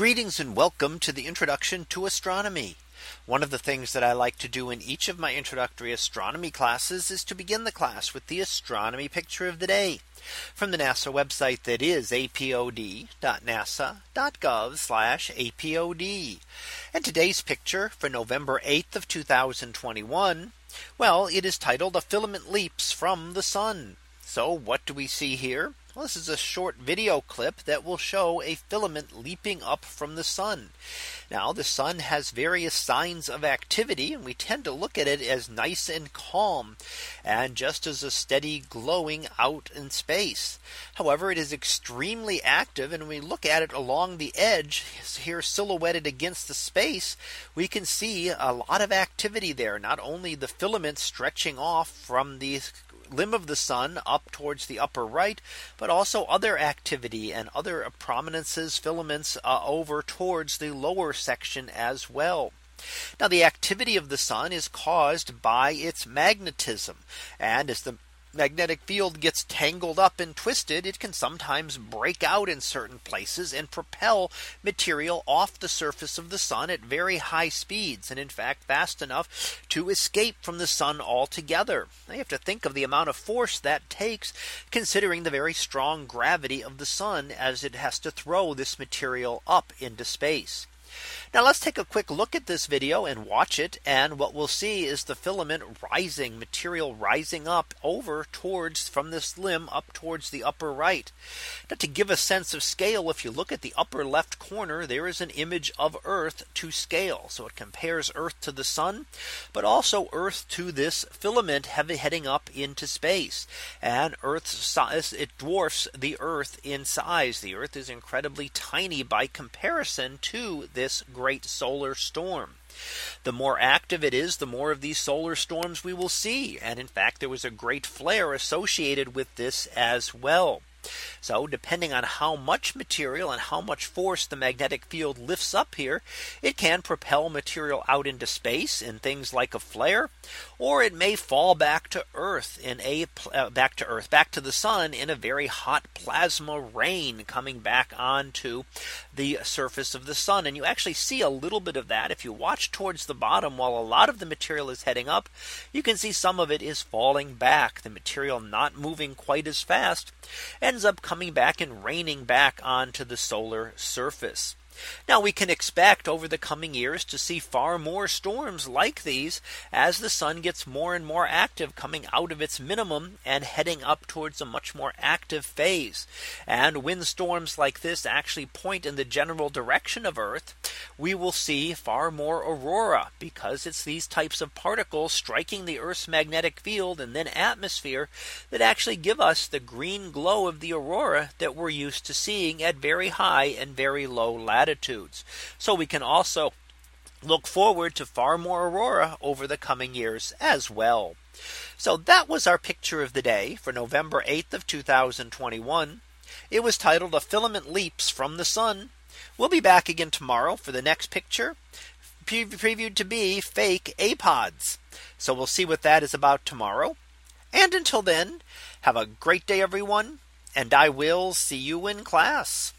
Greetings and welcome to the introduction to astronomy. One of the things that I like to do in each of my introductory astronomy classes is to begin the class with the astronomy picture of the day from the NASA website that is apod.nasa.gov apod. And today's picture for November 8th of 2021. Well, it is titled a filament leaps from the sun. So what do we see here? Well, this is a short video clip that will show a filament leaping up from the sun. Now the sun has various signs of activity and we tend to look at it as nice and calm and just as a steady glowing out in space. However, it is extremely active and when we look at it along the edge here silhouetted against the space, we can see a lot of activity there. Not only the filament stretching off from the limb of the sun up towards the upper right, but also other activity and other prominences filaments uh, over towards the lower section as well. Now the activity of the sun is caused by its magnetism. And as the magnetic field gets tangled up and twisted, it can sometimes break out in certain places and propel material off the surface of the sun at very high speeds. And in fact, fast enough to escape from the sun altogether. Now you have to think of the amount of force that takes considering the very strong gravity of the sun as it has to throw this material up into space. Now let's take a quick look at this video and watch it. And what we'll see is the filament rising material rising up over towards from this limb up towards the upper right. Now to give a sense of scale, if you look at the upper left corner, there is an image of Earth to scale. So it compares Earth to the sun, but also Earth to this filament heading up into space. And Earth's size, it dwarfs the Earth in size. The Earth is incredibly tiny by comparison to this great solar storm. The more active it is, the more of these solar storms we will see. And in fact, there was a great flare associated with this as well. So depending on how much material and how much force the magnetic field lifts up here, it can propel material out into space in things like a flare, or it may fall back to Earth in a uh, back to Earth, back to the sun in a very hot plasma rain coming back onto the surface of the sun. And you actually see a little bit of that if you watch towards the bottom while a lot of the material is heading up, you can see some of it is falling back, the material not moving quite as fast. And ends up coming back and raining back onto the solar surface. Now we can expect over the coming years to see far more storms like these as the sun gets more and more active coming out of its minimum and heading up towards a much more active phase. And when storms like this actually point in the general direction of Earth, we will see far more aurora because it's these types of particles striking the Earth's magnetic field and then atmosphere that actually give us the green glow of the aurora that we're used to seeing at very high and very low latitudes latitudes. So we can also look forward to far more aurora over the coming years as well. So that was our picture of the day for November 8th of 2021. It was titled a filament leaps from the sun. We'll be back again tomorrow for the next picture pre previewed to be fake apods. So we'll see what that is about tomorrow. And until then, have a great day, everyone. And I will see you in class.